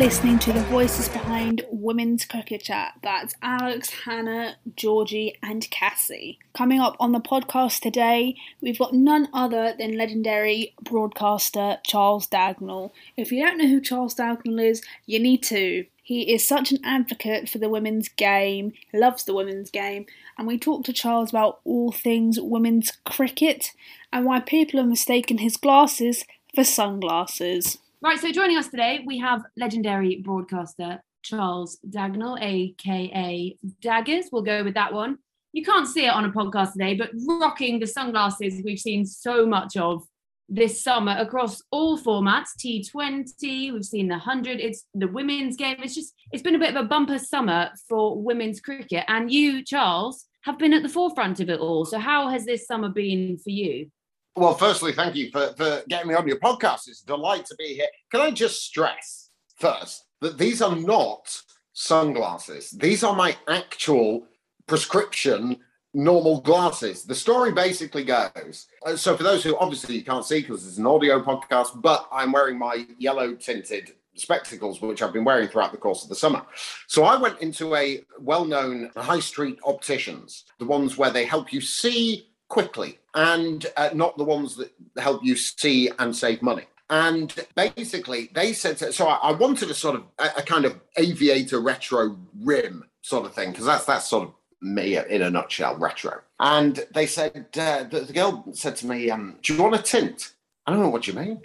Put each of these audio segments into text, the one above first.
listening to the voices behind Women's Cricket Chat. That's Alex, Hannah, Georgie, and Cassie. Coming up on the podcast today, we've got none other than legendary broadcaster Charles Dagnall. If you don't know who Charles Dagnall is, you need to. He is such an advocate for the women's game, he loves the women's game, and we talked to Charles about all things women's cricket and why people have mistaken his glasses for sunglasses. Right, so joining us today, we have legendary broadcaster Charles Dagnall, aka Daggers. We'll go with that one. You can't see it on a podcast today, but rocking the sunglasses we've seen so much of this summer across all formats T20, we've seen the 100, it's the women's game. It's just, it's been a bit of a bumper summer for women's cricket. And you, Charles, have been at the forefront of it all. So, how has this summer been for you? Well, firstly, thank you for, for getting me on your podcast. It's a delight to be here. Can I just stress first that these are not sunglasses, these are my actual prescription normal glasses. The story basically goes uh, so, for those who obviously you can't see because it's an audio podcast, but I'm wearing my yellow tinted spectacles, which I've been wearing throughout the course of the summer. So I went into a well known high street opticians, the ones where they help you see quickly and uh, not the ones that help you see and save money. And basically, they said so. I, wanted a sort of a, a, kind of aviator retro rim sort of thing because that's that's sort of me in a nutshell, retro. And they said uh, the, the, girl said to me, um, "Do you want a tint?" I don't know what you mean.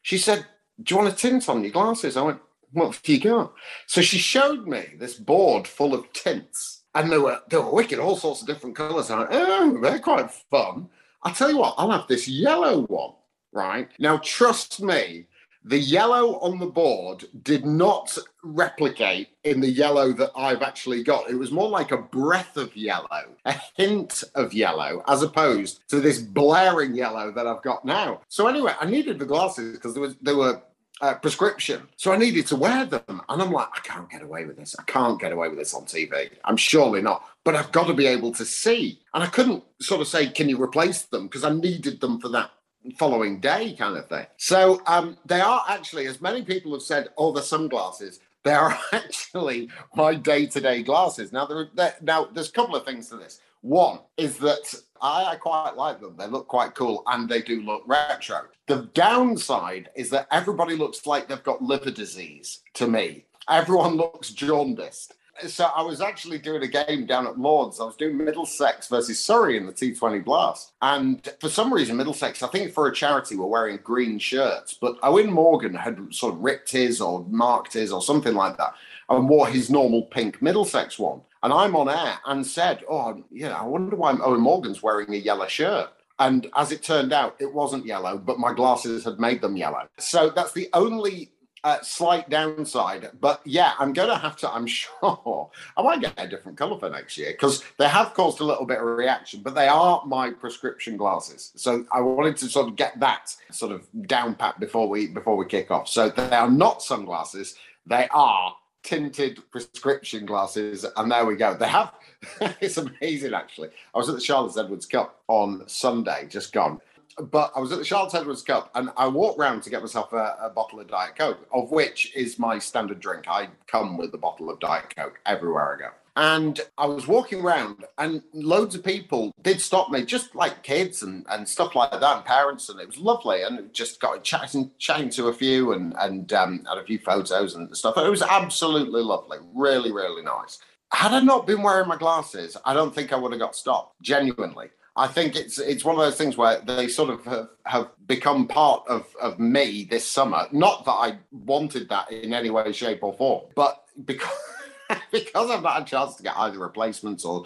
She said, "Do you want a tint on your glasses?" I went, "What have you got?" So she showed me this board full of tints and uh, they were they were wicked, all sorts of different colours. I went, oh, they're quite fun. I'll tell you what, I'll have this yellow one, right? Now, trust me, the yellow on the board did not replicate in the yellow that I've actually got. It was more like a breath of yellow, a hint of yellow, as opposed to this blaring yellow that I've got now. So anyway, I needed the glasses because there was they were uh, prescription. So I needed to wear them. And I'm like, I can't get away with this. I can't get away with this on TV. I'm surely not. But I've got to be able to see. And I couldn't sort of say, can you replace them? Because I needed them for that following day kind of thing. So um, they are actually, as many people have said, oh, the sunglasses. They are actually my day-to-day glasses. Now, there, now there's a couple of things to this. One is that I, I, quite like them. They look quite cool and they do look retro. The downside is that everybody looks like they've got liver disease to me. Everyone looks jaundiced. So I was actually doing a game down at Lords. I was doing Middlesex versus Surrey in the T20 Blast. And for some reason, Middlesex, I think for a charity, were wearing green shirts. But Eoin Morgan had sort of ripped his or marked his or something like that and wore his normal pink Middlesex one. And I'm on air and said, Oh, know, I wonder why Eoin Morgan's wearing a yellow shirt. And as it turned out, it wasn't yellow, but my glasses had made them yellow. So that's the only uh, slight downside. But yeah, I'm going to have to, I'm sure, I might get a different color for next year because they have caused a little bit of reaction, but they are my prescription glasses. So I wanted to sort of get that sort of down pat before we before we kick off. So they are not sunglasses, they are tinted prescription glasses, and there we go. They have. it's amazing, actually. I was at the Charlotte Edwards Cup on Sunday, just gone. But I was at the Charlotte Edwards Cup, and I walked round to get myself a, a bottle of Diet Coke, of which is my standard drink. I come with a bottle of Diet Coke everywhere I go. And I was walking around, and loads of people did stop me, just like kids and, and stuff like that, and parents, and it was lovely. And just got chatting, chatting to a few, and and um, had a few photos and stuff. It was absolutely lovely, really, really nice. Had I not been wearing my glasses, I don't think I would have got stopped. Genuinely, I think it's it's one of those things where they sort of have, have become part of, of me this summer. Not that I wanted that in any way, shape, or form, but because because I've not had a chance to get either replacements or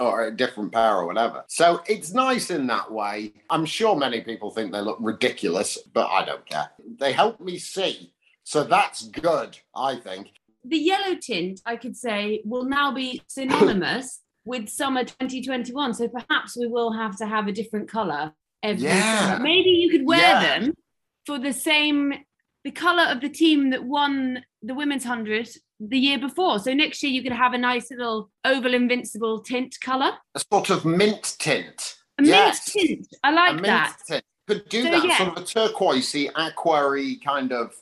or a different pair or whatever. So it's nice in that way. I'm sure many people think they look ridiculous, but I don't care. They help me see. So that's good, I think. The yellow tint, I could say, will now be synonymous with summer 2021. So perhaps we will have to have a different colour every yeah. summer. Maybe you could wear yeah. them for the same the colour of the team that won the women's hundred the year before. So next year you could have a nice little oval invincible tint colour. A sort of mint tint. A yes. mint tint. I like that. Tint. Could do so, that yeah. sort of a turquoisey, aquary kind of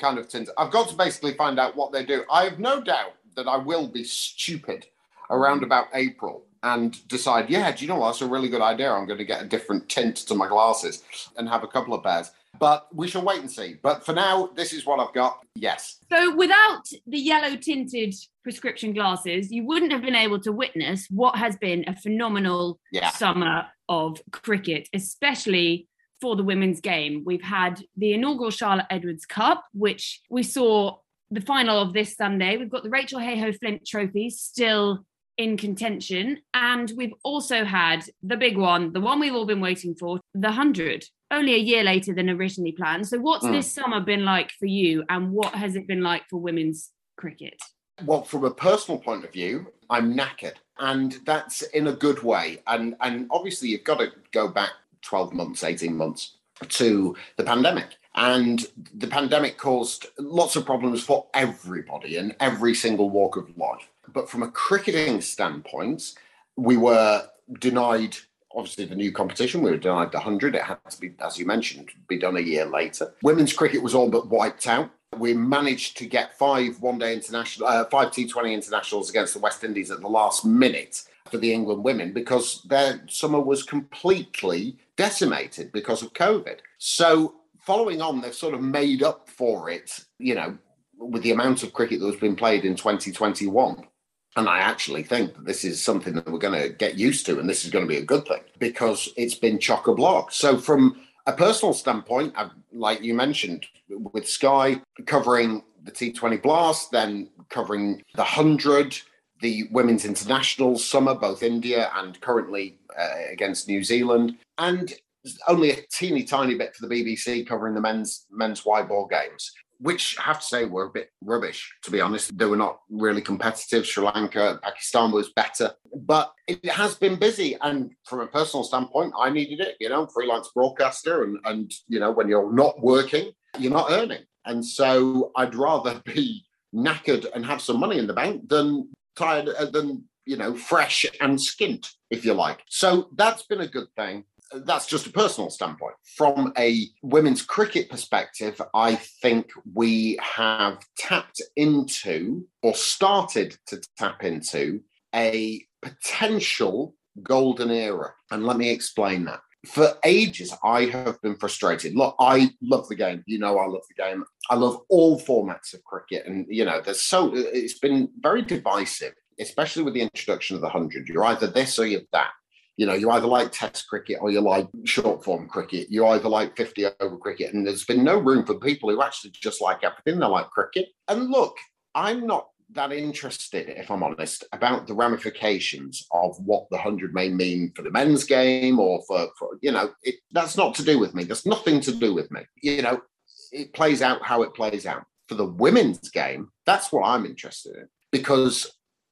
kind of tint. I've got to basically find out what they do. I have no doubt that I will be stupid around mm. about April and decide, yeah, do you know what? That's a really good idea. I'm going to get a different tint to my glasses and have a couple of pairs. But we shall wait and see. But for now, this is what I've got. Yes. So, without the yellow tinted prescription glasses, you wouldn't have been able to witness what has been a phenomenal Yeah. summer of cricket, especially for the women's game. We've had the inaugural Charlotte Edwards Cup, which we saw the final of this Sunday. We've got the Rachael Heyhoe Flint Trophy still in contention. And we've also had the big one, the one we've all been waiting for, the 100, only a year later than originally planned. So, what's Mm. this summer been like for you, and what has it been like for women's cricket? Well, from a personal point of view, I'm knackered, and that's in a good way. And and obviously, you've got to go back 12 months, 18 months to the pandemic. And the pandemic caused lots of problems for everybody in every single walk of life. But from a cricketing standpoint, we were denied obviously the new competition. We were denied the 100. It had to be, as you mentioned, be done a year later. Women's cricket was all but wiped out. We managed to get five one day international, uh, five T20 internationals against the West Indies at the last minute for the England women because their summer was completely decimated because of COVID. So, following on, they've sort of made up for it, you know, with the amount of cricket that has been played in 2021. And I actually think that this is something that we're going to get used to, and this is going to be a good thing because it's been chock a block. So, from a personal standpoint, I've, like you mentioned, with Sky covering the T20 Blast, then covering the 100, the Women's International Summer, both India and currently uh, against New Zealand, and only a teeny tiny bit for the BBC covering the men's men's white ball games which I have to say were a bit rubbish, to be honest. They were not really competitive. Sri Lanka, Pakistan was better, but it has been busy. And from a personal standpoint, I needed it, you know, freelance broadcaster. And, and you know, when you're not working, you're not earning. And so I'd rather be knackered and have some money in the bank than tired, uh, than, you know, fresh and skint, if you like. So that's been a good thing that's just a personal standpoint. From a women's cricket perspective, I think we have tapped into or started to tap into a potential golden era. And let me explain that. For ages, I have been frustrated. Look, I love the game. You know, I love the game. I love all formats of cricket. And, you know, there's so, it's been very divisive, especially with the introduction of the 100. You're either this or you're that. You know, you either like Test cricket or you like short form cricket. You either like 50 over cricket. And there's been no room for people who actually just like everything. They like cricket. And look, I'm not that interested, if I'm honest, about the ramifications of what the 100 may mean for the men's game or for, for you know, it, that's not to do with me. There's nothing to do with me. You know, it plays out how it plays out. For the women's game, that's what I'm interested in because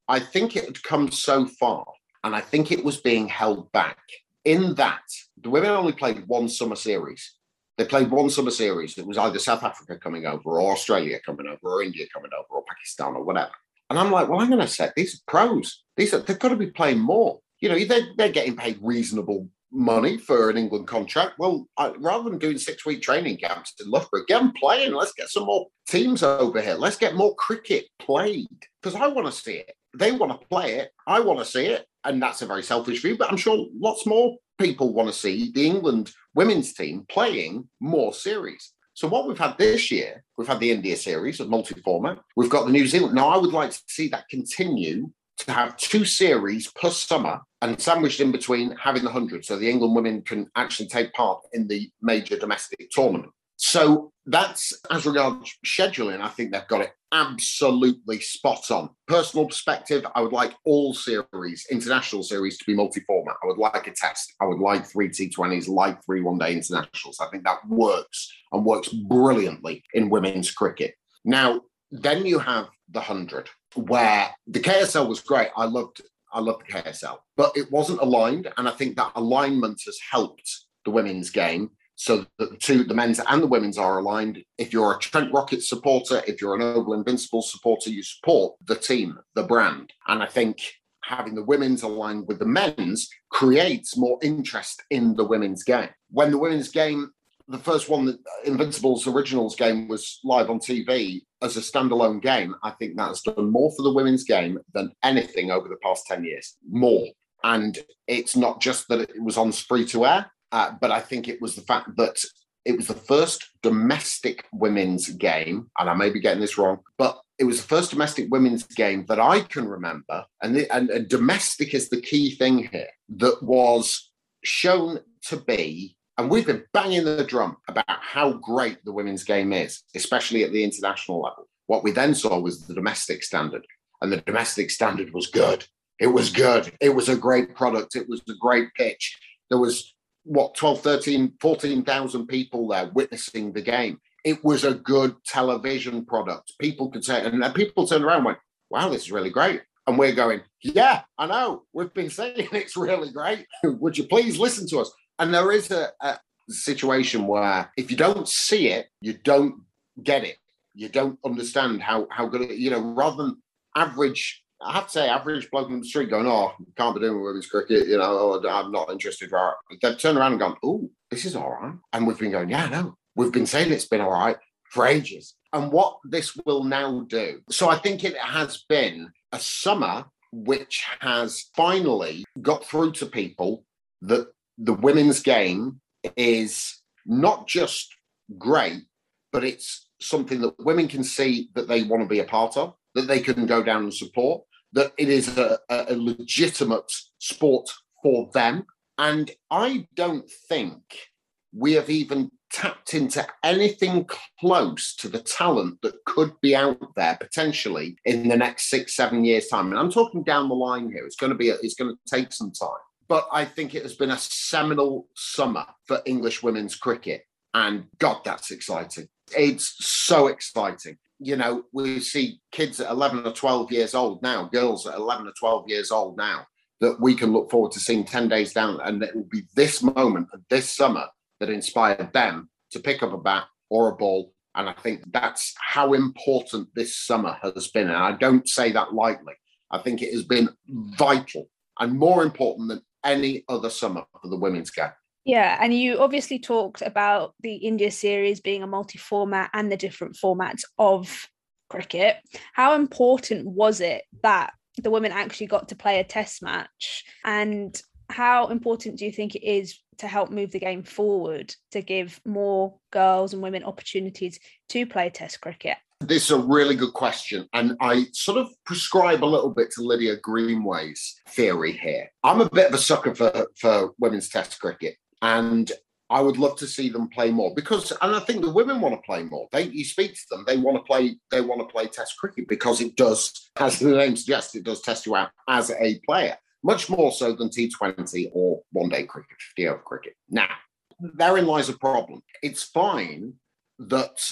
I think it had come so far and I think it was being held back in that the women only played one summer series. They played one summer series. It was either South Africa coming over, or Australia coming over, or India coming over, or Pakistan, or whatever. And I'm like, well, I'm going to say these are pros. These are they've got to be playing more. You know, they're, they're getting paid reasonable money for an England contract. Well, I, rather than doing six week training camps in Loughborough, get them playing. Let's get some more teams over here. Let's get more cricket played because I want to see it. They want to play it. I want to see it. And that's a very selfish view, but I'm sure lots more people want to see the England women's team playing more series. So what we've had this year, we've had the India series of multi-format. We've got the New Zealand. Now I would like to see that continue to have two series per summer and sandwiched in between having the 100 so the England women can actually take part in the major domestic tournament. So that's as regards scheduling, I think they've got it absolutely spot on. Personal perspective, I would like all series, international series, to be multi format. I would like a test. I would like three T20s, like three one day internationals. I think that works and works brilliantly in women's cricket. Now, then you have the 100, where the KSL was great. I loved I loved the KSL, but it wasn't aligned. And I think that alignment has helped the women's game so that the two, the men's and the women's are aligned. If you're a Trent Rockets supporter, if you're an Oval Invincible supporter, you support the team, the brand. And I think having the women's aligned with the men's creates more interest in the women's game. When the women's game the first one that uh, Invincibles Originals game was live on TV as a standalone game, I think that's done more for the women's game than anything over the past 10 years. More. And it's not just that it was on free to air, uh, but I think it was the fact that it was the first domestic women's game, and I may be getting this wrong, but it was the first domestic women's game that I can remember, and, the, and, and domestic is the key thing here, that was shown to be, and we've been banging the drum about how great the women's game is, especially at the international level. What we then saw was the domestic standard, and the domestic standard was good. It was good. It was a great product. It was a great pitch. There was what 12 13 14,000 people there witnessing the game. It was a good television product. People could say and people turned around and went wow this is really great. And we're going yeah i know. We've been saying it's really great. Would you please listen to us? And there is a, a situation where if you don't see it you don't get it. You don't understand how how good it, you know rather than average I have to say, average bloke on the street going, "Oh, can't be doing women's cricket," you know, I'm not interested. Right? They've turned around and gone, "Oh, this is all right," and we've been going, "Yeah, no, we've been saying it's been all right for ages." And what this will now do, so I think it has been a summer which has finally got through to people that the women's game is not just great, but it's something that women can see that they want to be a part of, that they can go down and support, that it is a, a legitimate sport for them. And I don't think we have even tapped into anything close to the talent that could be out there potentially in the next six, seven years' time. And I'm talking down the line here. It's going to be, a, it's going to take some time. But I think it has been a seminal summer for English women's cricket. And God, that's exciting. It's so exciting you know, we see kids at 11 or 12 years old now, girls at 11 or 12 years old now, that we can look forward to seeing 10 days down. And it will be this moment of this summer that inspired them to pick up a bat or a ball. And I think that's how important this summer has been. And I don't say that lightly. I think it has been vital and more important than any other summer for the women's game. Yeah, and you obviously talked about the India series being a multi format and the different formats of cricket. How important was it that the women actually got to play a test match? And how important do you think it is to help move the game forward to give more girls and women opportunities to play test cricket? This is a really good question. And I sort of prescribe a little bit to Lydia Greenway's theory here. I'm a bit of a sucker for, for women's test cricket and I would love to see them play more because, and I think the women want to play more. They, you speak to them, they want to play. They want to play Test cricket because it does, as the name suggests, it does test you out as a player, much more so than T20 or one day cricket, 50 over cricket. Now, therein lies a problem. It's fine that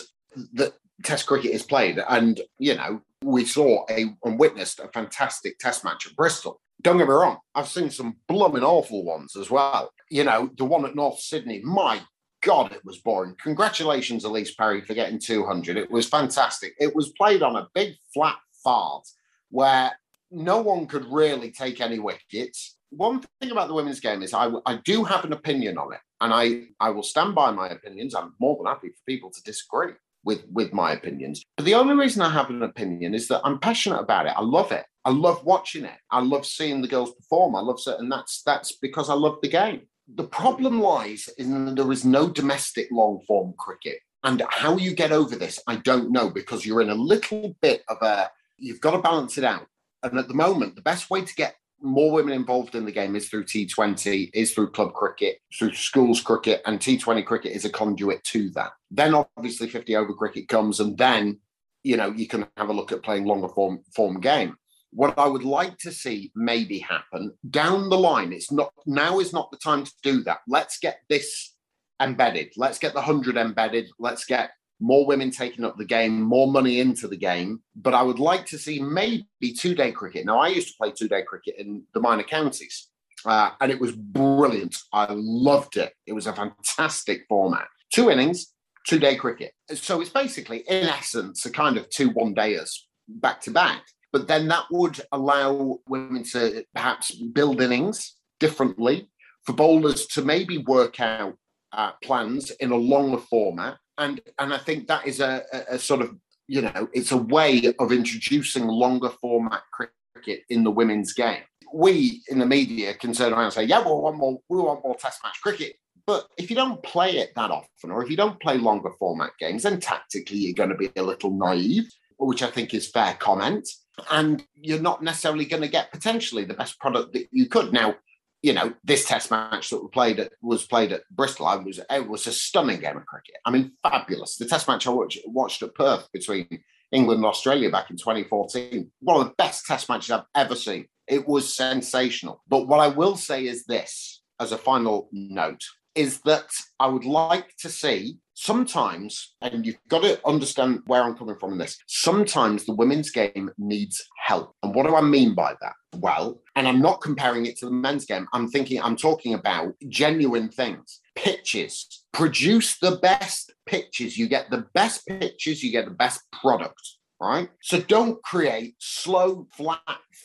that Test cricket is played, and you know we saw a and witnessed a fantastic Test match at Bristol don't get me wrong, I've seen some blooming awful ones as well. You know, the one at North Sydney, my God, it was boring. Congratulations, Ellyse Perry, for getting 200. It was fantastic. It was played on a big flat fart where no one could really take any wickets. One thing about the women's game is I, I do have an opinion on it, and I, I will stand by my opinions. I'm more than happy for people to disagree with, with my opinions. But the only reason I have an opinion is that I'm passionate about it. I love it. I love watching it. I love seeing the girls perform. I love it, and that's that's because I love the game. The problem lies in that there is no domestic long form cricket. And how you get over this, I don't know, because you're in a little bit of a you've got to balance it out. And at the moment, the best way to get more women involved in the game is through T20, is through club cricket, through schools cricket, and T20 cricket is a conduit to that. Then obviously 50 over cricket comes, and then you know you can have a look at playing longer form form game what I would like to see maybe happen down the line. It's not now is not the time to do that. Let's get this embedded. Let's get the hundred embedded. Let's get more women taking up the game, more money into the game. But I would like to see maybe two day cricket. Now I used to play two day cricket in the minor counties. Uh, and it was brilliant. I loved it. It was a fantastic format. Two innings, two day cricket. So it's basically, in essence, a kind of two one dayers back to back. But then that would allow women to perhaps build innings differently for bowlers to maybe work out uh, plans in a longer format, and and I think that is a, a, sort of you know it's a way of introducing longer format cricket in the women's game. We in the media can turn around and say, yeah, we want more, we want more Test match cricket. But if you don't play it that often, or if you don't play longer format games, then tactically you're going to be a little naive, which I think is fair comment. And you're not necessarily going to get potentially the best product that you could. Now, you know, this test match that we played at, was played at Bristol. I was it was a stunning game of cricket. I mean, fabulous. The test match I watched, watched at Perth between England and Australia back in 2014, one of the best test matches I've ever seen. It was sensational. But what I will say is this, as a final note, is that I would like to see sometimes, and you've got to understand where I'm coming from in this, sometimes the women's game needs help. And what do I mean by that? Well, and I'm not comparing it to the men's game. I'm thinking, I'm talking about genuine things. Pitches. Produce the best pitches. You get the best pitches, you get the best product, right? So don't create slow, flat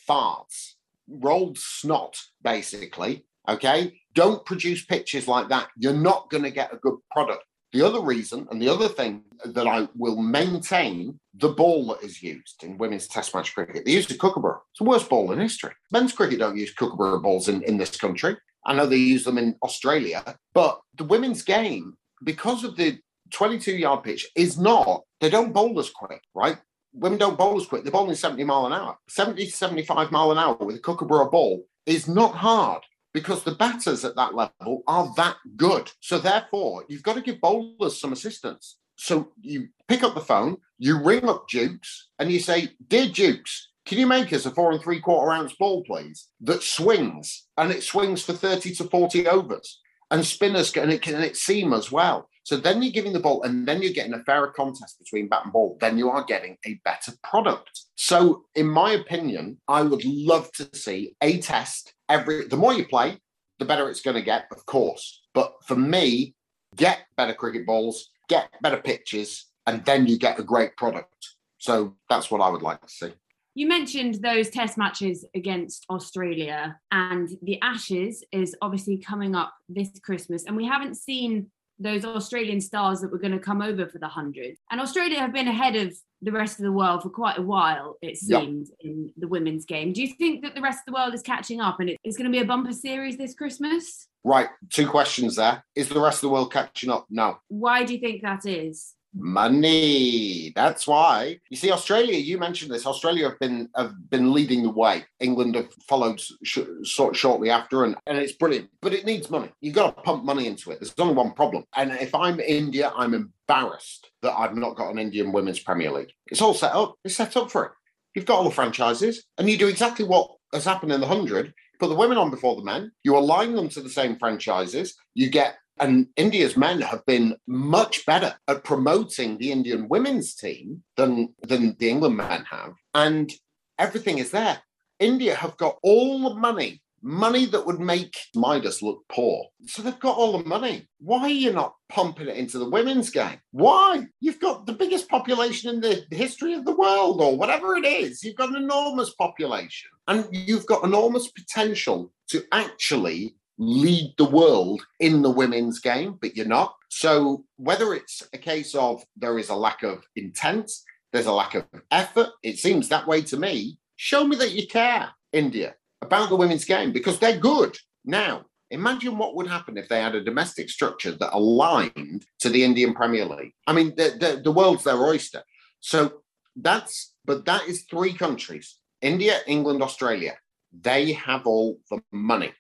farts, rolled snot, basically. Okay. Don't produce pitches like that. You're not going to get a good product. The other reason and the other thing that I will maintain the ball that is used in women's test match cricket. They use the kookaburra. It's the worst ball in history. Men's cricket don't use kookaburra balls in, in this country. I know they use them in Australia, but the women's game, because of the 22 yard pitch, is not, they don't bowl as quick, right? Women don't bowl as quick. They're bowling 70 mile an hour. 70 to 75 mile an hour with a kookaburra ball is not hard because the batters at that level are that good. So therefore, you've got to give bowlers some assistance. So you pick up the phone, you ring up Dukes, and you say, "Dear Dukes, can you make us a four and three quarter ounce ball, please, that swings and it swings for thirty to forty overs, and spinners and it can and it seam as well." So then you're giving the ball, and then you're getting a fairer contest between bat and ball. Then you are getting a better product. So, in my opinion, I would love to see a test every. The more you play, the better it's going to get, of course. But for me, get better cricket balls, get better pitches, and then you get a great product. So that's what I would like to see. You mentioned those test matches against Australia, and the Ashes is obviously coming up this Christmas, and we haven't seen those Australian stars that were going to come over for the 100. And Australia have been ahead of the rest of the world for quite a while, it seems, in the women's game. Do you think that the rest of the world is catching up and it's going to be a bumper series this Christmas? Right. Two questions there. Is the rest of the world catching up? No. Why do you think that is? Money. That's why you see Australia. You mentioned this. Australia have been have been leading the way. England have followed sh- shortly after, and, and it's brilliant. But it needs money. You've got to pump money into it. There's only one problem. And if I'm India, I'm embarrassed that I've not got an Indian Women's Premier League. It's all set up. It's set up for it. You've got all the franchises, and you do exactly what has happened in the hundred. Put the women on before the men. You align them to the same franchises. You get and India's men have been much better at promoting the Indian women's team than, than the England men have. And everything is there. India have got all the money, money that would make Midas look poor. So they've got all the money. Why are you not pumping it into the women's game? Why? You've got the biggest population in the history of the world, or whatever it is. You've got an enormous population, and you've got enormous potential to actually lead the world in the women's game, but you're not. So whether it's a case of there is a lack of intent, there's a lack of effort, it seems that way to me. Show me that you care, India, about the women's game because they're good. Now, imagine what would happen if they had a domestic structure that aligned to the Indian Premier League. I mean, the, the, the world's their oyster. So that's, but that is three countries India, England, Australia. They have all the money.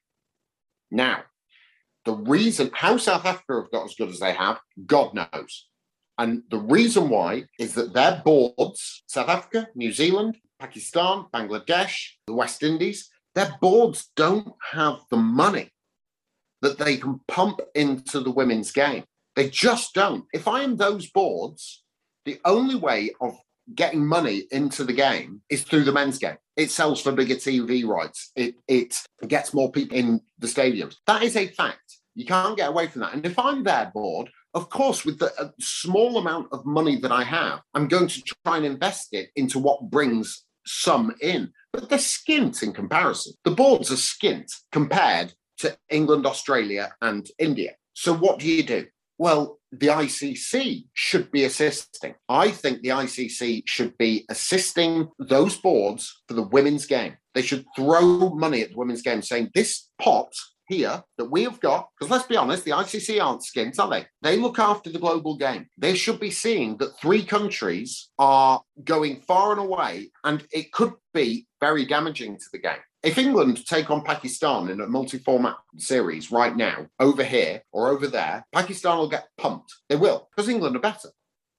Now, the reason how South Africa have got as good as they have, God knows. And the reason why is that their boards, South Africa, New Zealand, Pakistan, Bangladesh, the West Indies, their boards don't have the money that they can pump into the women's game. They just don't. If I am those boards, the only way of getting money into the game is through the men's game. It sells for bigger TV rights. It it gets more people in the stadiums. That is a fact. You can't get away from that. And if I'm their board, of course, with the small amount of money that I have, I'm going to try and invest it into what brings some in. But they're skint in comparison. The boards are skint compared to England, Australia, and India. So what do you do? Well, the ICC should be assisting. I think the ICC should be assisting those boards for the women's game. They should throw money at the women's game, saying this pot here that we have got, because let's be honest, the ICC aren't skint, are they? They look after the global game. They should be seeing that three countries are going far and away, and it could be very damaging to the game. If England take on Pakistan in a multi format series right now, over here or over there, Pakistan will get pumped. They will, because England are better.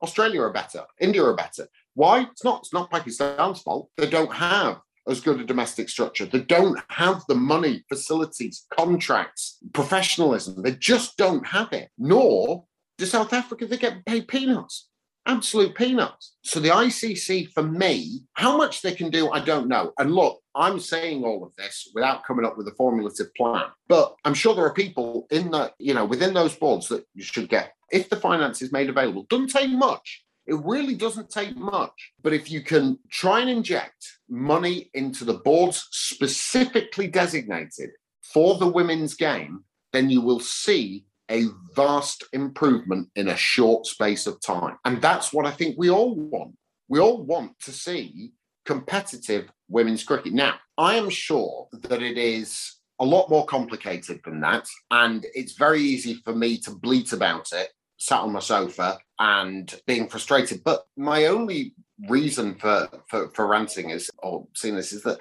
Australia are better. India are better. Why? It's not, it's not Pakistan's fault. They don't have as good a domestic structure. They don't have the money, facilities, contracts, professionalism. They just don't have it. Nor do South Africa, they get paid peanuts, absolute peanuts. So the ICC, for me, how much they can do, I don't know. And look, I'm saying all of this without coming up with a formulative plan, but I'm sure there are people in the, you know, within those boards that you should get. If the finance is made available, doesn't take much. It really doesn't take much. But if you can try and inject money into the boards specifically designated for the women's game, then you will see a vast improvement in a short space of time. And that's what I think we all want. We all want to see competitive women's cricket. Now, I am sure that it is a lot more complicated than that. And it's very easy for me to bleat about it sat on my sofa and being frustrated. But my only reason for for, for ranting is or seeing this is that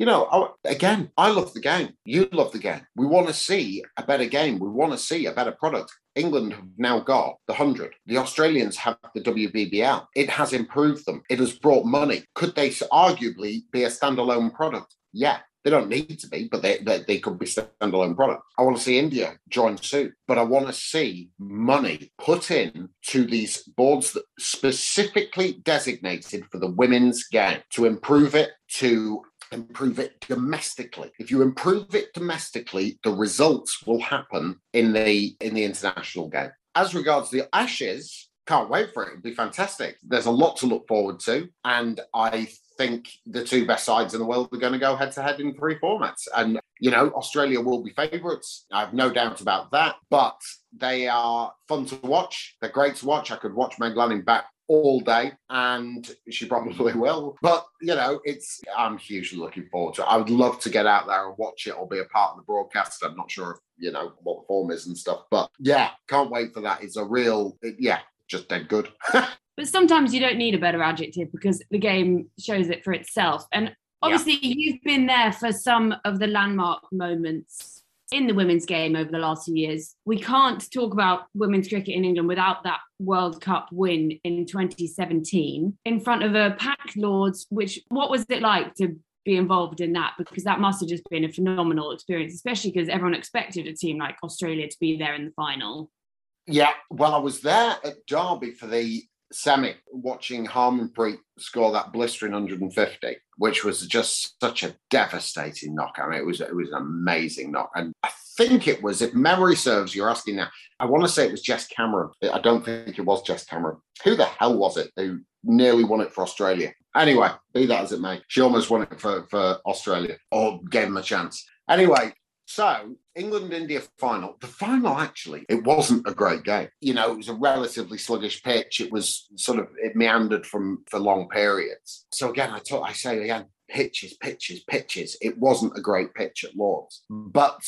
you know again I love the game. You love the game. We want to see a better game. We want to see a better product. England have now got the 100. The Australians have the WBBL. It has improved them. It has brought money. Could they arguably be a standalone product? Yeah, they don't need to be, but they, they, they could be standalone products. I want to see India join suit, but I want to see money put in to these boards that specifically designated for the women's game to improve it, to improve it domestically. If you improve it domestically, the results will happen in the in the international game. As regards the Ashes, can't wait for it. It'll be fantastic. There's a lot to look forward to, and I think the two best sides in the world are going to go head to head in three formats. And, you know, Australia will be favourites. I have no doubt about that. But they are fun to watch. They're great to watch. I could watch Meg Lanning back all day and she probably will but you know it's i'm hugely looking forward to it. I would love to get out there and watch it or be a part of the broadcast. I'm not sure if you know what the form is and stuff but yeah can't wait for that. It's a real yeah just dead good. But sometimes you don't need a better adjective because the game shows it for itself. And obviously, yeah. you've been there for some of the landmark moments in the women's game over the last few years. We can't talk about women's cricket in England without that World Cup win in 2017 in front of a packed Lords. Which, what was it like to be involved in that? Because that must have just been a phenomenal experience, especially because everyone expected a team like Australia to be there in the final. Yeah, well, I was there at Derby for the semi watching Harmanpreet score that blistering 150, which was just such a devastating knock. I mean, it was it was an amazing knock, and I think it was, if memory serves, you're asking now. I want to say it was Jess Cameron. I don't think it was Jess Cameron. Who the hell was it who nearly won it for Australia? Anyway, be that as it may, she almost won it for, for Australia or gave them a chance. Anyway, so, England India final. The final, actually, it wasn't a great game. You know, it was a relatively sluggish pitch. It was sort of, it meandered from for long periods. So, again, I, talk, I say again, pitches, pitches, pitches. It wasn't a great pitch at Lords. But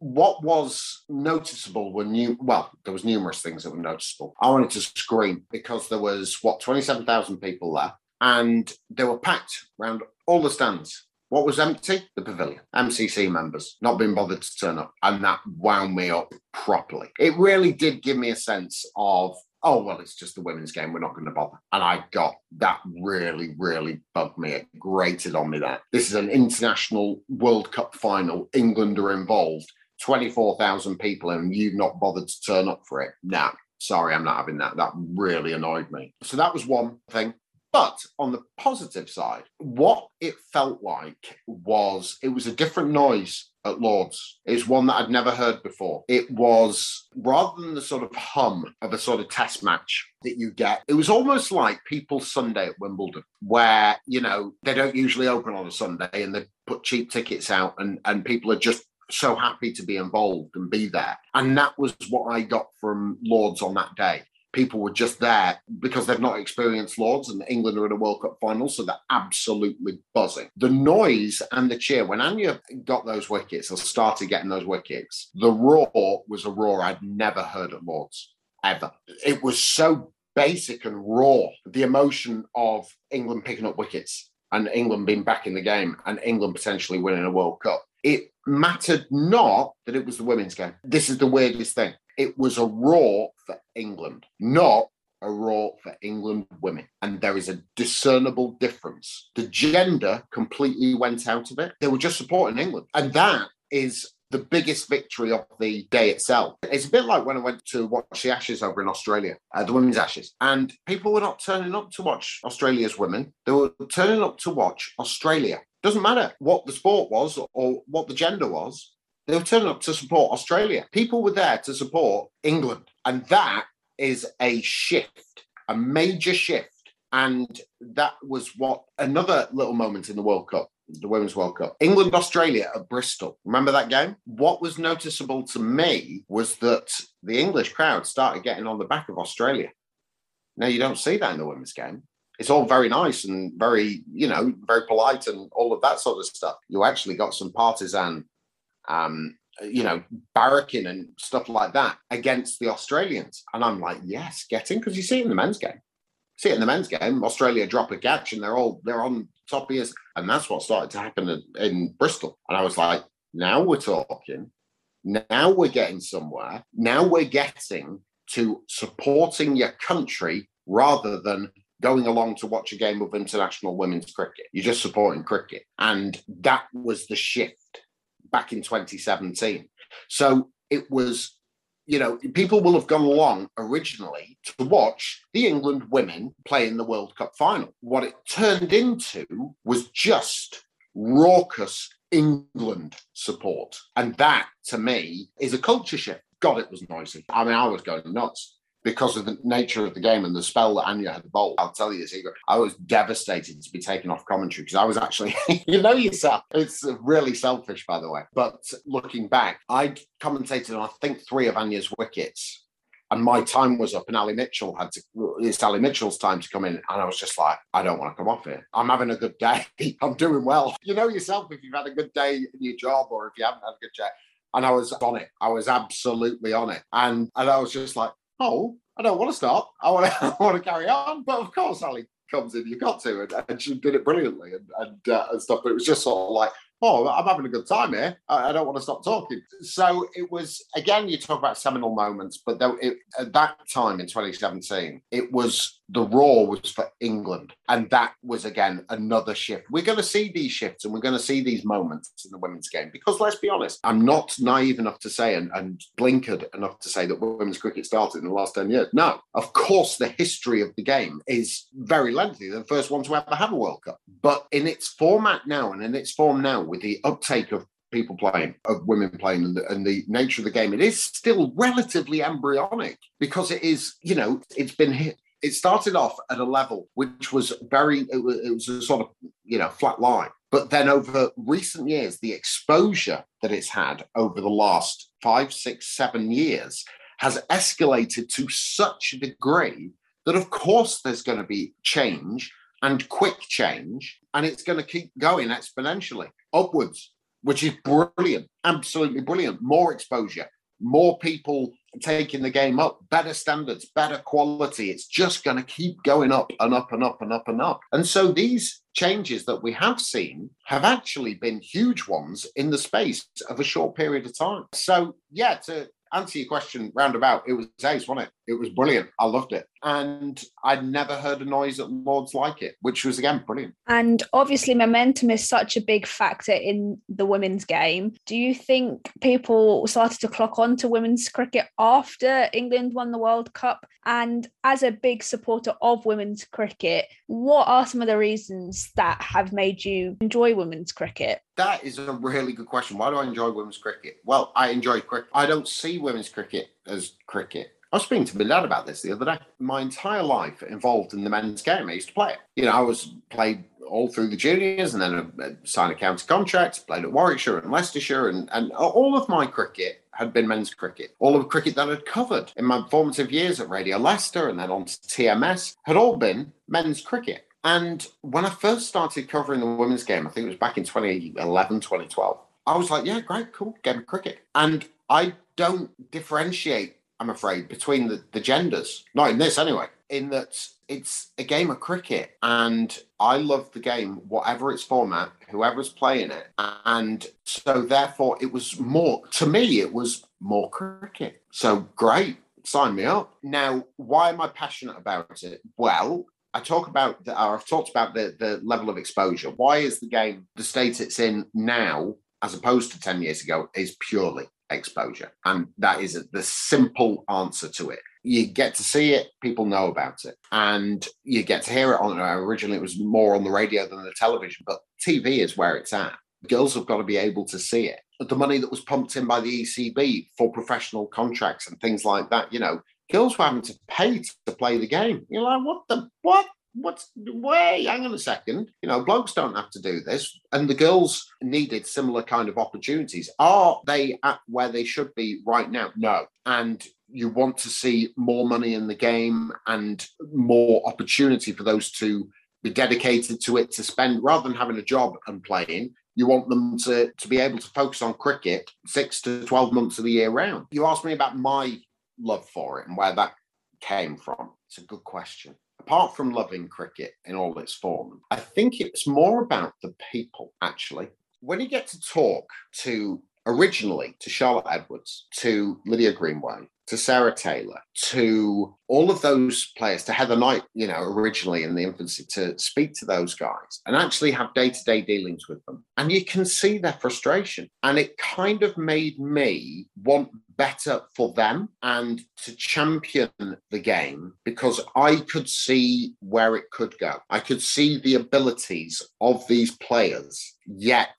what was noticeable were new well there was numerous things that were noticeable i wanted to scream because there was what 27000 people there and they were packed around all the stands what was empty? The pavilion. MCC members not being bothered to turn up. And that wound me up properly. It really did give me a sense of, oh, well, it's just the women's game. We're not going to bother. And I got that really, really bugged me. It grated on me that this is an international World Cup final. England are involved. 24,000 people and you've not bothered to turn up for it. Nah, sorry, I'm not having that. That really annoyed me. So that was one thing. But on the positive side, what it felt like was it was a different noise at Lords. It's one that I'd never heard before. It was rather than the sort of hum of a sort of test match that you get, it was almost like People's Sunday at Wimbledon, where, you know, they don't usually open on a Sunday and they put cheap tickets out and, and people are just so happy to be involved and be there. And that was what I got from Lords on that day. People were just there because they've not experienced Lords and England are in a World Cup final, so they're absolutely buzzing. The noise and the cheer, when Anya got those wickets or started getting those wickets, the roar was a roar I'd never heard at Lords, ever. It was so basic and raw, the emotion of England picking up wickets and England being back in the game and England potentially winning a World Cup. It mattered not that it was the women's game. This is the weirdest thing. It was a roar for England, not a roar for England women. And there is a discernible difference. The gender completely went out of it. They were just supporting England. And that is the biggest victory of the day itself. It's a bit like when I went to watch the Ashes over in Australia, uh, the women's Ashes, and people were not turning up to watch Australia's women. They were turning up to watch Australia. Doesn't matter what the sport was or what the gender was. They were turning up to support Australia. People were there to support England. And that is a shift, a major shift. And that was what another little moment in the World Cup the Women's World Cup. England, Australia at Bristol. Remember that game? What was noticeable to me was that the English crowd started getting on the back of Australia. Now, you don't see that in the women's game. It's all very nice and very, you know, very polite and all of that sort of stuff. You actually got some partisan, um, you know, barracking and stuff like that against the Australians. And I'm like, yes, getting because you see it in the men's game. See it in the men's game. Australia drop a catch and they're all they're on top of us. And that's what started to happen in, in Bristol. And I was like, now we're talking. Now we're getting somewhere. Now we're getting to supporting your country rather than going along to watch a game of international women's cricket. You're just supporting cricket. And that was the shift back in 2017. So it was you know, people will have gone along originally to watch the England women play in the World Cup final. What it turned into was just raucous England support. And that, to me, is a culture shift. God, it was noisy. I mean, I was going nuts because of the nature of the game and the spell that Anya had bowled. I'll tell you a secret. I was devastated to be taken off commentary because I was actually, you know yourself. It's really selfish, by the way. But looking back, I'd commentated on, I think, three of Anya's wickets. And my time was up, and Ali Mitchell had to. It's Ali Mitchell's time to come in, and I was just like, I don't want to come off here. I'm having a good day. I'm doing well. You know yourself if you've had a good day in your job, or if you haven't had a good day and I was on it. I was absolutely on it, and and I was just like, oh, I don't want to stop. I want to, I want to carry on. But of course, Ali comes in. You've got to, and, and she did it brilliantly and and, uh, and stuff. But it was just sort of like, oh, I'm having a good time here. I, I, don't want to stop talking. So it was again. You talk about seminal moments, but though it, at that time in 2017, it was the roar was for England. And that was, again, another shift. We're going to see these shifts and we're going to see these moments in the women's game because let's be honest, I'm not naive enough to say and, and blinkered enough to say that women's cricket started in the last 10 years. No, of course, the history of the game is very lengthy. The first one to ever have a World Cup. But in its format now and in its form now, with the uptake of people playing, of women playing, and the, and the, nature of the game, it is still relatively embryonic because it is, you know, it's been hit it started off at a level which was very it was, it was a sort of you know flat line. But then over recent years the exposure that it's had over the last five six seven years has escalated to such a degree that of course there's going to be change and quick change and it's going to keep going exponentially upwards which is brilliant absolutely brilliant more exposure more people taking the game up, better standards, better quality. It's just going to keep going up and up and up and up and up. And so these changes that we have seen have actually been huge ones in the space of a short period of time. So, yeah, to answer your question roundabout, it was ace, wasn't it? It was brilliant. I loved it. And I'd never heard a noise at Lords like it, which was again brilliant. And obviously, momentum is such a big factor in the women's game. Do you think people started to clock on to women's cricket after England won the World Cup? And as a big supporter of women's cricket, what are some of the reasons that have made you enjoy women's cricket? That is a really good question. Why do I enjoy women's cricket? Well, I enjoy cricket. I don't see women's cricket as cricket. I was speaking to my dad about this the other day. My entire life involved in the men's game. I used to play it. You know, I was played all through the juniors and then uh, signed a county contract, played at Warwickshire and Leicestershire, and, and all of my cricket had been men's cricket. All of cricket that I'd covered in my formative years at Radio Leicester and then on to TMS had all been men's cricket. And when I first started covering the women's game, I think it was back in 2011, 2012, I was like, yeah, great, cool, game of cricket. And I don't differentiate, I'm afraid, between the, the genders. Not in this anyway, in that it's a game of cricket and I love the game, whatever its format, whoever's playing it. And so therefore it was more to me, it was more cricket. So great, sign me up. Now, why am I passionate about it? Well, I talk about the, I've talked about the the level of exposure. Why is the game the state it's in now, as opposed to ten years ago, is purely exposure, and that is the simple answer to it. You get to see it, people know about it, and you get to hear it on. Uh, originally, it was more on the radio than the television, but TV is where it's at. Girls have got to be able to see it. The money that was pumped in by the ECB for professional contracts and things like that, you know, girls were having to pay to play the game. You're like, what the what? What's way? Hang on a second. You know, blokes don't have to do this, and the girls needed similar kind of opportunities. Are they at where they should be right now? No. And you want to see more money in the game and more opportunity for those to be dedicated to it to spend rather than having a job and playing you want them to, to be able to focus on cricket six to 12 months of the year round. You asked me about my love for it and where that came from? It's a good question. Apart from loving cricket in all its form, I think it's more about the people, actually. When you get to talk to originally to Charlotte Edwards, to Lydia Greenway, to Sarah Taylor, to all of those players, to Heather Knight, you know, originally in the infancy, to speak to those guys and actually have day to day dealings with them. And you can see their frustration. And it kind of made me want better for them and to champion the game because I could see where it could go. I could see the abilities of these players, yet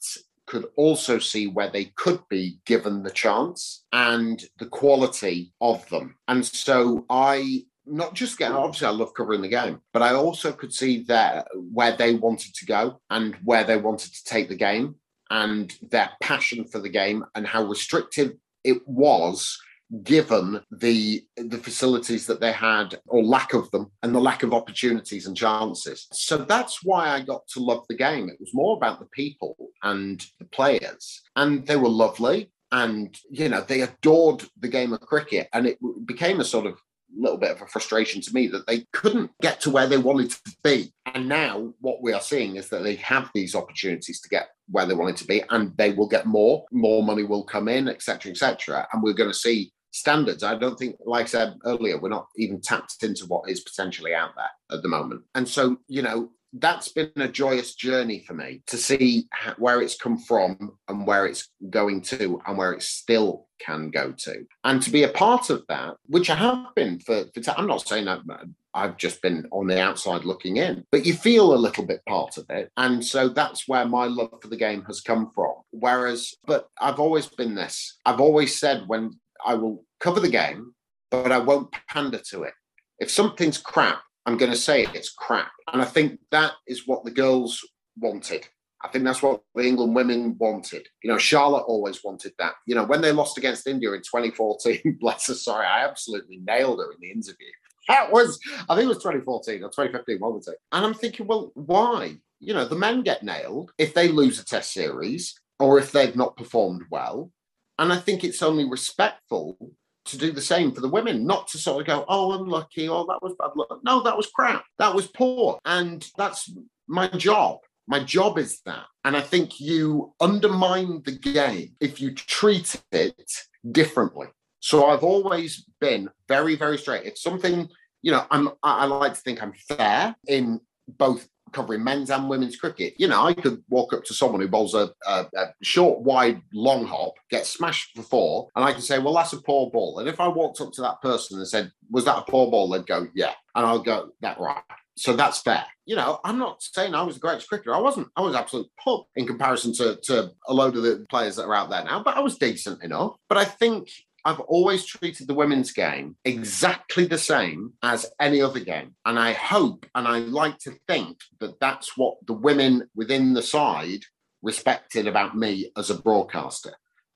could also see where they could be given the chance and the quality of them. And so I not just get obviously I love covering the game, but I also could see that where they wanted to go and where they wanted to take the game and their passion for the game and how restrictive it was given the the facilities that they had or lack of them and the lack of opportunities and chances. So that's why i got to love the game. It was more about the people and the players. And they were lovely. And you know they adored the game of cricket. And it became a sort of little bit of a frustration to me that they couldn't get to where they wanted to be. And now what we are seeing is that they have these opportunities to get where they wanted to be, and they will get more. More money will come in, etc., etc. And we're going to see standards. I don't think, like I said earlier, we're not even tapped into what is potentially out there at the moment. And so, you know, that's been a joyous journey for me to see where it's come from and where it's going to and where it still can go to and to be a part of that which i have been for, for i'm not saying that uh, I've just been on the outside looking in, but you feel a little bit part of it. And so that's where my love for the game has come from. Whereas, but I've always been this. I've always said when I will cover the game, but I won't pander to it. If something's crap, I'm going to say it's crap. And I think that is what the girls wanted. I think that's what the England women wanted. You know, Charlotte always wanted that. You know, when they lost against India in 2014, bless her, sorry, I absolutely nailed her in the interview. That was, I think it was 2014 or 2015, one was it? And I'm thinking, well, why? You know, the men get nailed if they lose a test series or if they've not performed well. And I think it's only respectful to do the same for the women, not to sort of go, oh, unlucky, oh, that was bad luck. No, that was crap. That was poor. And that's my job. My job is that. And I think you undermine the game if you treat it differently. So I've always been very, very straight. It's something, you know, I'm I like to think I'm fair in both covering men's and women's cricket. You know, I could walk up to someone who bowls a, a, a, short, wide, long hop, get smashed for four, and I can say, well, that's a poor ball. And if I walked up to that person and said, was that a poor ball? They'd go, yeah. And I'll go, that right. So that's fair. You know, I'm not saying I was the greatest cricketer. I wasn't. I was absolute pup in comparison to, to a load of the players that are out there now, but I was decent enough. But I think I've always treated the women's game exactly the same as any other game. And I hope and I like to think that that's what the women within the side respected about me as a broadcaster.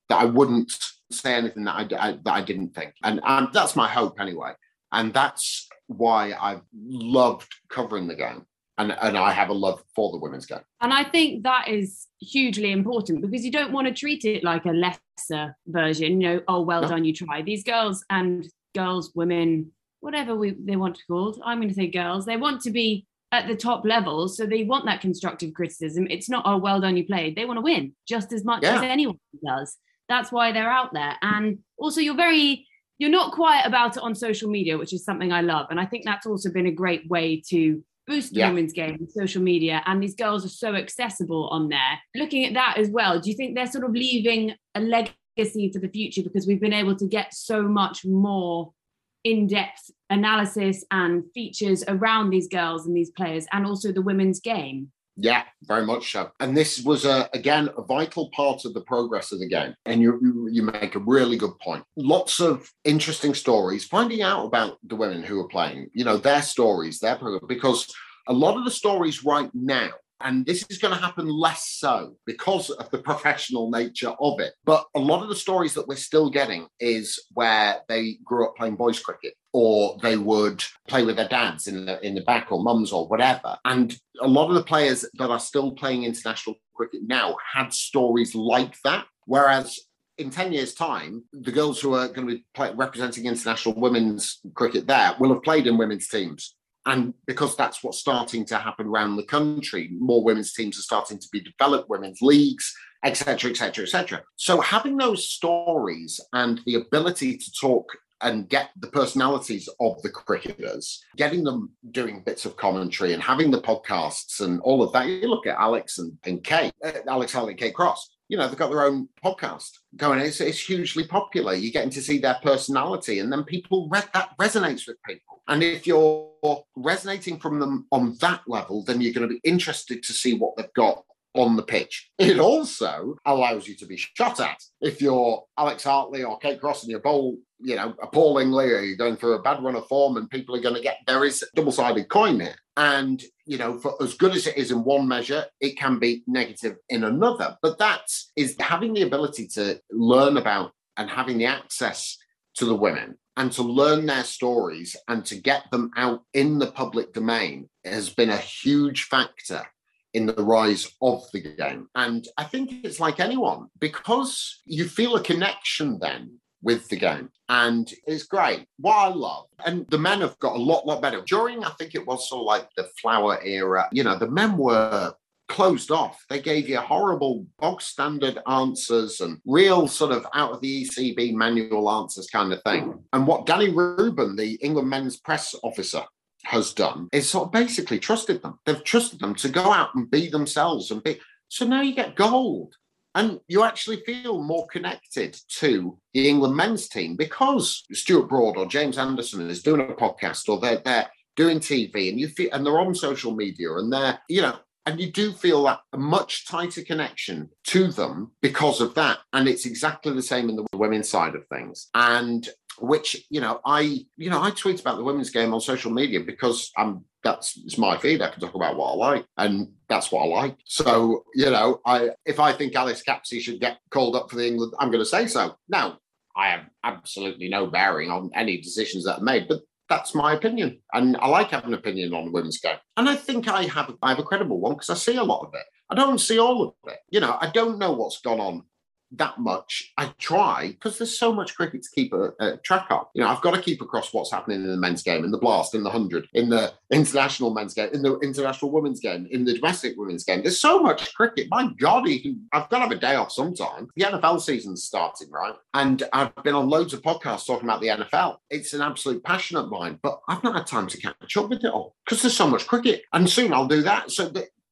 That I wouldn't say anything that I, I that I didn't think, and um, that's my hope anyway. And that's why I've loved covering the game and, and I have a love for the women's game. And I think that is hugely important because you don't want to treat it like a lesser version, you know, oh, well no. done, you try. These girls and girls, women, whatever we, they want to be called, I'm going to say girls, they want to be at the top level. So they want that constructive criticism. It's not, oh, well done, you played. They want to win just as much yeah. as anyone does. That's why they're out there. And also, you're very, you're not quiet about it on social media, which is something I love. And I think that's also been a great way to boost the yeah. women's game on social media and these girls are so accessible on there. Looking at that as well do you think they're sort of leaving a legacy for the future? Because we've been able to get so much more in-depth analysis and features around these girls and these players and also the women's game yeah, very much so. And this was a, again a vital part of the progress of the game. And you you make a really good point. Lots of interesting stories. Finding out about the women who are playing, you know, their stories, their program, because a lot of the stories right now and this is going to happen less so because of the professional nature of it. But a lot of the stories that we're still getting is where they grew up playing boys cricket or they would play with their dads in the in the back or mums or whatever. And a lot of the players that are still playing international cricket now had stories like that. Whereas in 10 years' time, the girls who are going to be play, representing international women's cricket there will have played in women's teams and because that's what's starting to happen around the country, more women's teams are starting to be developed, women's leagues, etc., etc., etc. So having those stories and the ability to talk and get the personalities of the cricketers, getting them doing bits of commentary and having the podcasts and all of that. You look at Alex and, and Kate, uh, Alex Hartley, Kate Cross you know, they've got their own podcast going. It's, it's hugely popular. You're getting to see their personality, and then people re- that resonates with people. And if you're resonating from them on that level, then you're going to be interested to see what they've got on the pitch. It also allows you to be shot at. If you're Alex Hartley or Kate Cross and you bowl, you know, appallingly, or you're going through a bad run of form and people are going to get, there is double sided coin here. And, you know, for as good as it is in one measure, it can be negative in another. But that is having the ability to learn about and having the access to the women and to learn their stories and to get them out in the public domain has been a huge factor in the rise of the game. And I think it's like anyone, because you feel a connection then with the game. And it's great. What I love, and the men have got a lot, lot better. During, I think it was sort of like the Flower era, you know, the men were closed off. They gave you horrible bog standard answers and real sort of out of the ECB manual answers kind of thing. And what Danny Reuben, the England men's press officer, has done is sort of basically trusted them. They've trusted them to go out and be themselves and be. So now you get gold. And you actually feel more connected to the England men's team because Stuart Broad or James Anderson is doing a podcast or they're, they're doing TV and you feel and they're on social media and they're, you know, and you do feel that a much tighter connection to them because of that. And it's exactly the same in the women's side of things. And which you know I you know I tweet about the women's game on social media because I'm that's it's my feed. I can talk about what I like, and that's what I like. So you know, I if I think Alice Capsey should get called up for the England, I'm going to say so. Now I have absolutely no bearing on any decisions that are made, but that's my opinion, and I like having an opinion on the women's game. And I think I have I have a credible one because I see a lot of it. I don't see all of it. You know, I don't know what's gone on that much. I try because there's so much cricket to keep a, a, track of. You know, I've got to keep across what's happening in the men's game, in the blast, in the hundred, in the international men's game, in the international women's game, in the domestic women's game. There's so much cricket. My God, can, I've got to have a day off sometime. The NFL season's starting, right? And I've been on loads of podcasts talking about the NFL. It's an absolute passion of mine, but I've not had time to catch up with it all because there's so much cricket. And soon I'll do that. So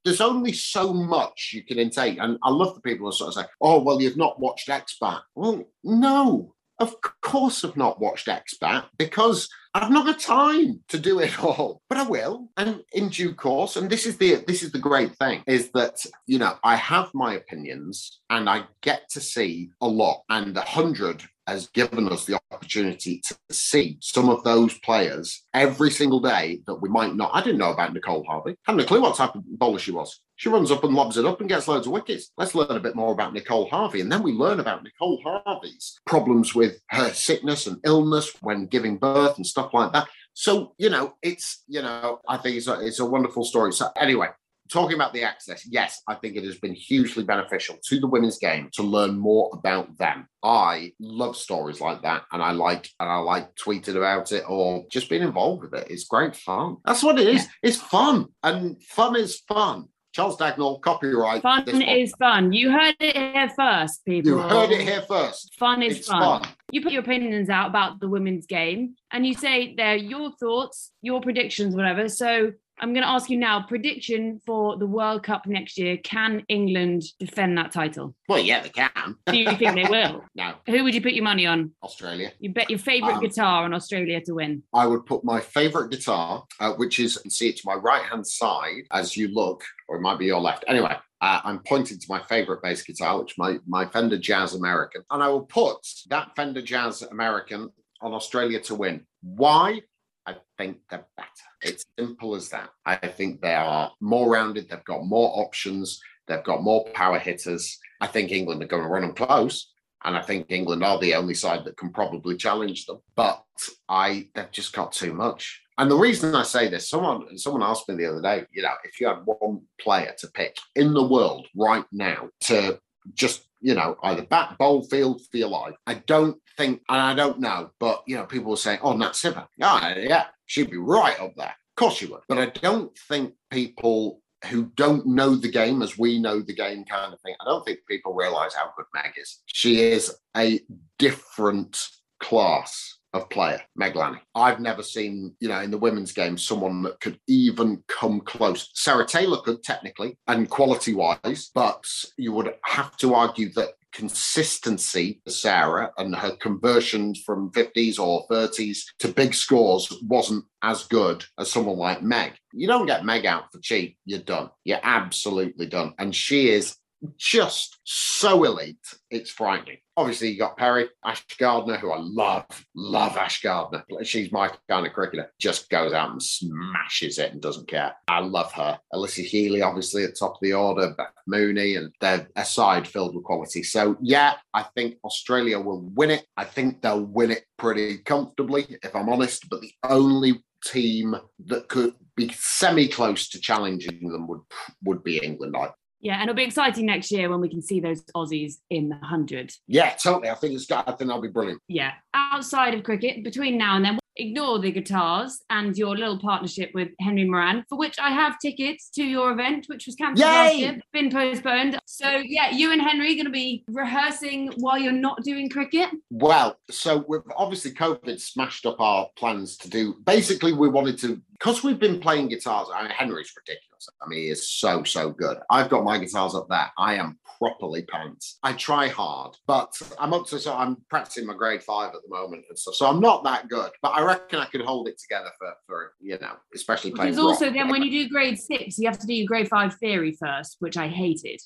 there's only so much you can intake. And I love the people who sort of say, oh, well, you've not watched Expat. Well, no, of course I've not watched Expat because I've not got time to do it all. But I will, and in due course. And this is the this is the great thing is that you know I have my opinions and I get to see a lot and a hundred has given us the opportunity to see some of those players every single day that we might not. I didn't know about Nicole Harvey. I hadn't a clue what type of bowler she was. She runs up and lobs it up and gets loads of wickets. Let's learn a bit more about Nicole Harvey. And then we learn about Nicole Harvey's problems with her sickness and illness when giving birth and stuff like that. So, you know, it's, you know, I think it's a, it's a wonderful story. So, anyway, talking about the access, yes, I think it has been hugely beneficial to the women's game to learn more about them. I love stories like that, and I like and I like tweeting about it or just being involved with it. It's great fun. That's what it is. Yeah. It's fun, and fun is fun. Charles Dagnall, copyright. Fun is fun. You heard it here first, people. You heard it here first. Fun is fun. fun. You put your opinions out about the women's game and you say they're your thoughts, your predictions, whatever. So I'm going to ask you now prediction for the World Cup next year. Can England defend that title? Well, yeah, they can. Do you think they will? no. Who would you put your money on? Australia. You bet your favourite um, guitar on Australia to win. I would put my favourite guitar, uh, which is, see, it's my right hand side as you look, or it might be your left. Anyway, uh, I'm pointing to my favorite bass guitar, which my my Fender Jazz American, and I will put that Fender Jazz American on Australia to win. Why? I think they're better. It's simple as that. I think they are more rounded. They've got more options. They've got more power hitters. I think England are going to run them close. And I think England are the only side that can probably challenge them. But I they've just got too much. And the reason I say this, someone someone asked me the other day, you know, if you had one player to pick in the world right now to just you know, either bat, bowl, field, for your life. I don't think, and I don't know, but you know, people will say, "Oh, Nat Sciver, yeah, yeah, she'd be right up there." Of course she would, but I don't think people who don't know the game as we know the game kind of thing. I don't think people realize how good Meg is. She is a different class of player, Meg Lanning. I've never seen, you know, in the women's game, someone that could even come close. Sarah Taylor could technically and quality wise, but you would have to argue that consistency for Sarah and her conversions from 50s or 30s to big scores wasn't as good as someone like Meg. You don't get Meg out for cheap, you're done. You're absolutely done. And she is just so elite, it's frightening. Obviously, you got Perry, Ash Gardner, who I love, love Ash Gardner. She's my kind of cricketer. Just goes out and smashes it and doesn't care. I love her. Alyssa Healy, obviously, at top of the order, Beth Mooney, and they're a side filled with quality. So, yeah, I think Australia will win it. I think they'll win it pretty comfortably, if I'm honest. But the only team that could be semi close to challenging them would would be England. I yeah, and it'll be exciting next year when we can see those Aussies in the hundred. Yeah, totally. I think it's I think that'll be brilliant. Yeah. Outside of cricket, between now and then, ignore the guitars and your little partnership with Henry Moeran, for which I have tickets to your event, which was cancelled last year, been postponed. So yeah, you and Henry are going to be rehearsing while you're not doing cricket. Well, so we've obviously COVID smashed up our plans to do. Basically, we wanted to because we've been playing guitars. I mean, Henry's ridiculous. I mean, he is so so good. I've got my guitars up there. I am properly pants. I try hard, but I'm up to so I'm practicing my grade five at the moment and stuff. So I'm not that good, but I reckon I could hold it together for for you know, especially playing. Because also then when you do grade six, you have to do your grade five theory first, which I hated.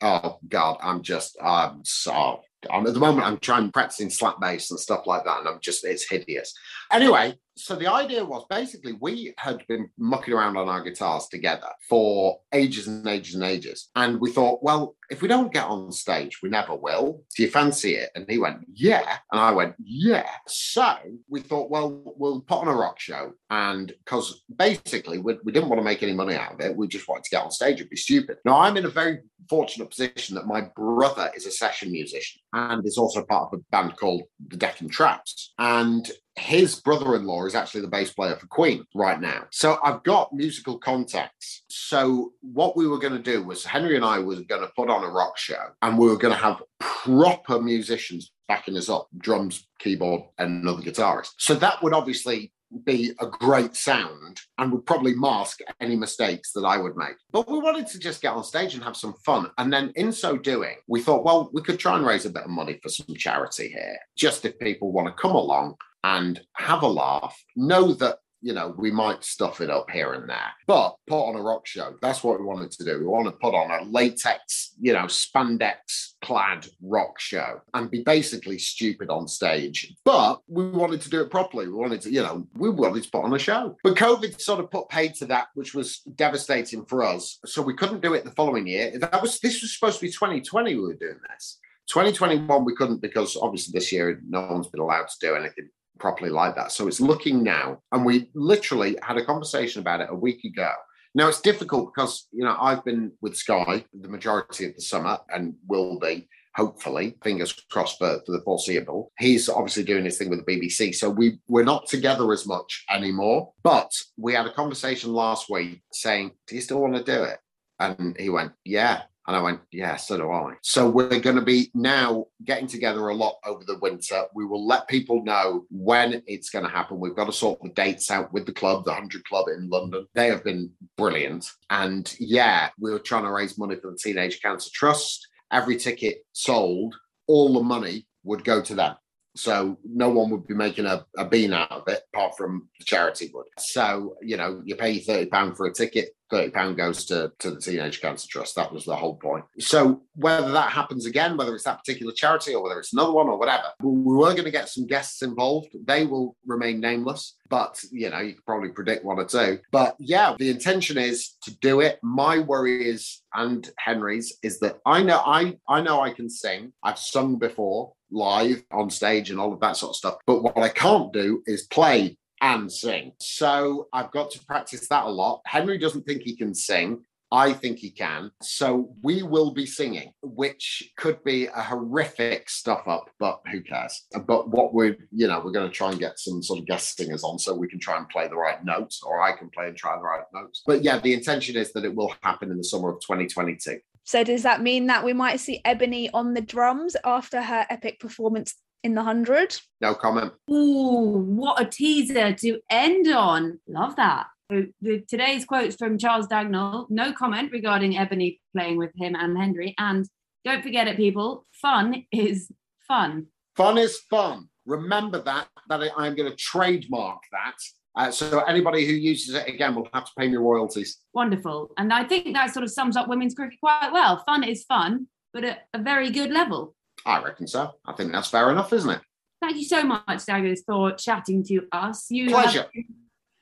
Oh God, I'm just I'm so I'm, at the moment I'm trying practicing slap bass and stuff like that, and I'm just it's hideous. Anyway, so the idea was basically we had been mucking around on our guitars together for ages and ages and ages. And we thought, well, if we don't get on stage, we never will. Do you fancy it? And he went, yeah. And I went, yeah. So we thought, well, we'll put on a rock show. And because basically we, we didn't want to make any money out of it, we just wanted to get on stage. It'd be stupid. Now, I'm in a very fortunate position that my brother is a session musician and is also part of a band called the Deccan Traps. And his brother-in-law is actually the bass player for Queen right now. So I've got musical contacts. So what we were going to do was Henry and I were going to put on a rock show and we were going to have proper musicians backing us up, drums, keyboard, and another guitarist. So that would obviously be a great sound and would probably mask any mistakes that I would make. But we wanted to just get on stage and have some fun. And then in so doing, we thought, well, we could try and raise a bit of money for some charity here, just if people want to come along and have a laugh, know that you know, we might stuff it up here and there, but put on a rock show. That's what we wanted to do. We want to put on a latex, you know, spandex clad rock show and be basically stupid on stage. But we wanted to do it properly. We wanted to, you know, we wanted to put on a show. But COVID sort of put paid to that, which was devastating for us. So we couldn't do it the following year. That was this was supposed to be 2020. We were doing this. 2021 we couldn't because obviously this year no one's been allowed to do anything properly like that. So it's looking now. And we literally had a conversation about it a week ago. Now it's difficult because, you know, I've been with Sky the majority of the summer and will be hopefully, fingers crossed for, for the foreseeable. He's obviously doing his thing with the BBC. So we, we're not together as much anymore. But we had a conversation last week saying, Do you still want to do it? And he went, Yeah. And I went, yeah, so do I. So we're going to be now getting together a lot over the winter. We will let people know when it's going to happen. We've got to sort the dates out with the club, the 100 Club in London. They have been brilliant. And yeah, we were trying to raise money for the Teenage Cancer Trust. Every ticket sold, all the money would go to them. So no one would be making a, a bean out of it apart from the charity would. So, you know, you pay £30 for a ticket, £30 goes to, to the Teenage Cancer Trust. That was the whole point. So whether that happens again, whether it's that particular charity or whether it's another one or whatever, we were going to get some guests involved. They will remain nameless, but you know, you could probably predict one or two. But yeah, the intention is to do it. My worry is, and Henry's, is that I know I I know I can sing. I've sung before live on stage and all of that sort of stuff. But what I can't do is play and sing. So I've got to practice that a lot. Henry doesn't think he can sing. I think he can. So we will be singing, which could be a horrific stuff up, but who cares? But what we're, you know, we're going to try and get some sort of guest singers on so we can try and play the right notes, or I can play and try the right notes. But yeah, the intention is that it will happen in the summer of 2022. So does that mean that we might see Ebony on the drums after her epic performance in the hundred? No comment. Ooh, what a teaser to end on. Love that. So the, today's quotes from Charles Dagnall. No comment regarding Ebony playing with him and Henry. And don't forget it, people. Fun is fun. Fun is fun. Remember that. That I'm going to trademark that. Uh, so anybody who uses it again will have to pay me royalties. Wonderful. And I think that sort of sums up women's cricket quite well. Fun is fun, but at a very good level. I reckon so. I think that's fair enough, isn't it? Thank you so much, Daggers, for chatting to us. You Pleasure. Have,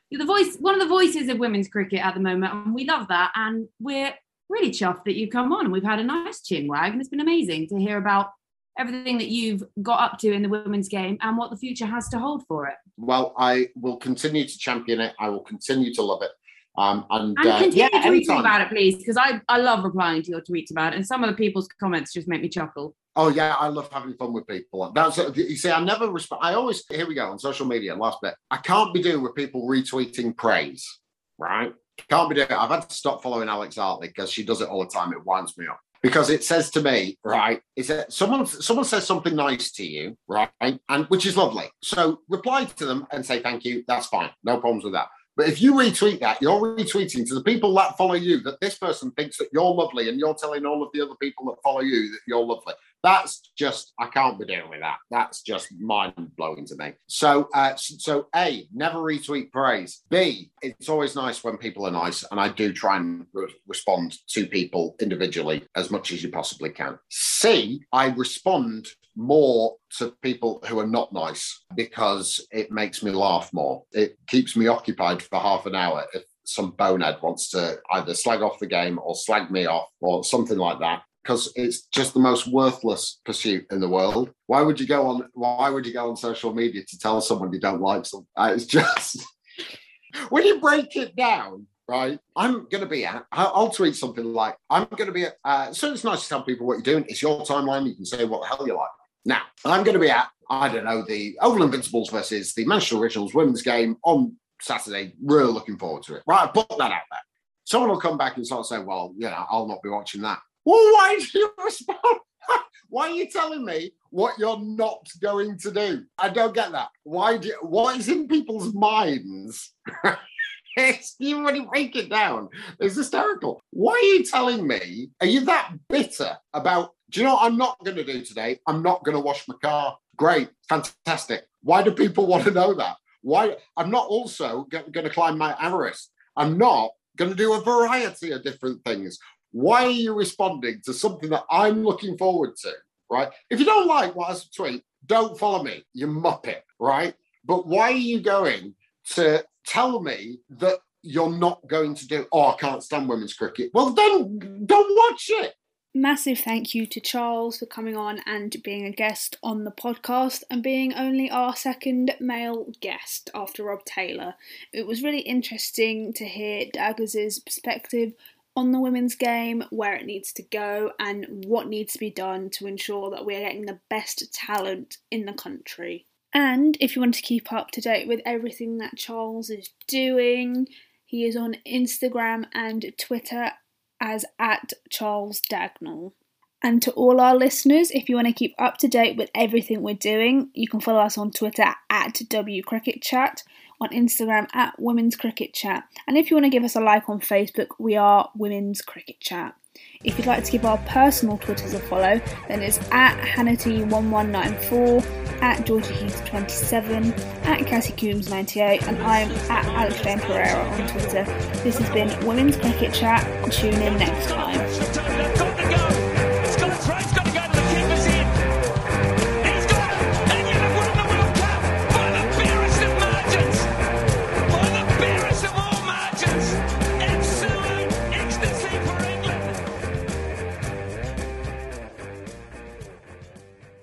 you're the voice, one of the voices of women's cricket at the moment, and we love that. And we're really chuffed that you've come on. And we've had a nice chin wag, and it's been amazing to hear about everything that you've got up to in the women's game and what the future has to hold for it. Well, I will continue to champion it. I will continue to love it. Um, and And uh, continue yeah, tweeting about it, please, because I, I love replying to your tweets about it. And some of the people's comments just make me chuckle. Oh yeah, I love having fun with people. That's you see, I never respond. I always here we go on social media. Last bit, I can't be doing with people retweeting praise, right? Can't be doing. It. I've had to stop following Alex Hartley because she does it all the time. It winds me up because it says to me, right? Is that someone someone says something nice to you, right? And which is lovely. So reply to them and say thank you. That's fine. No problems with that. But if you retweet that, you're retweeting to the people that follow you that this person thinks that you're lovely, and you're telling all of the other people that follow you that you're lovely. That's just I can't be dealing with that. That's just mind blowing to me. So, uh, so a never retweet praise. B it's always nice when people are nice, and I do try and re- respond to people individually as much as you possibly can. C I respond more to people who are not nice because it makes me laugh more. It keeps me occupied for half an hour if some bonehead wants to either slag off the game or slag me off or something like that because it's just the most worthless pursuit in the world. Why would you go on? Why would you go on social media to tell someone you don't like? Uh, it's just when you break it down. Right, I'm going to be at. I'll tweet something like, "I'm going to be at." Uh, so it's nice to tell people what you're doing. It's your timeline. You can say what the hell you like. Now, I'm going to be at. I don't know the Oval Invincibles versus the Manchester Originals women's game on Saturday. Really looking forward to it. Right, I put that out there. Someone will come back and sort of say, "Well, you know, I'll not be watching that." Well, why do you respond? why are you telling me what you're not going to do? I don't get that. Why do? What is in people's minds? It's, you really break it down. It's hysterical. Why are you telling me? Are you that bitter about? Do you know what I'm not going to do today? I'm not going to wash my car. Great, fantastic. Why do people want to know that? Why? I'm not also going to climb Mount Everest. I'm not going to do a variety of different things. Why are you responding to something that I'm looking forward to? Right? If you don't like what I tweet, don't follow me, you muppet, right? But why are you going to tell me that you're not going to do, oh, I can't stand women's cricket? Well, then don't watch it. Massive thank you to Charles for coming on and being a guest on the podcast and being only our second male guest after Rob Taylor. It was really interesting to hear Daggers' perspective on the women's game, where it needs to go, and what needs to be done to ensure that we're getting the best talent in the country. And if you want to keep up to date with everything that Charles is doing, he is on Instagram and Twitter as at Charles Dagnall. And to all our listeners, if you want to keep up to date with everything we're doing, you can follow us on Twitter at W Cricket Chat, on Instagram at Women's Cricket Chat, and if you want to give us a like on Facebook, we are Women's Cricket Chat. If you'd like to give our personal Twitters a follow, then it's at Hannity1194, at Georgia Heath27, at Cassie Coombs 98 and I'm at Alex Jane Pereira on Twitter. This has been Women's Cricket Chat. Tune in next time.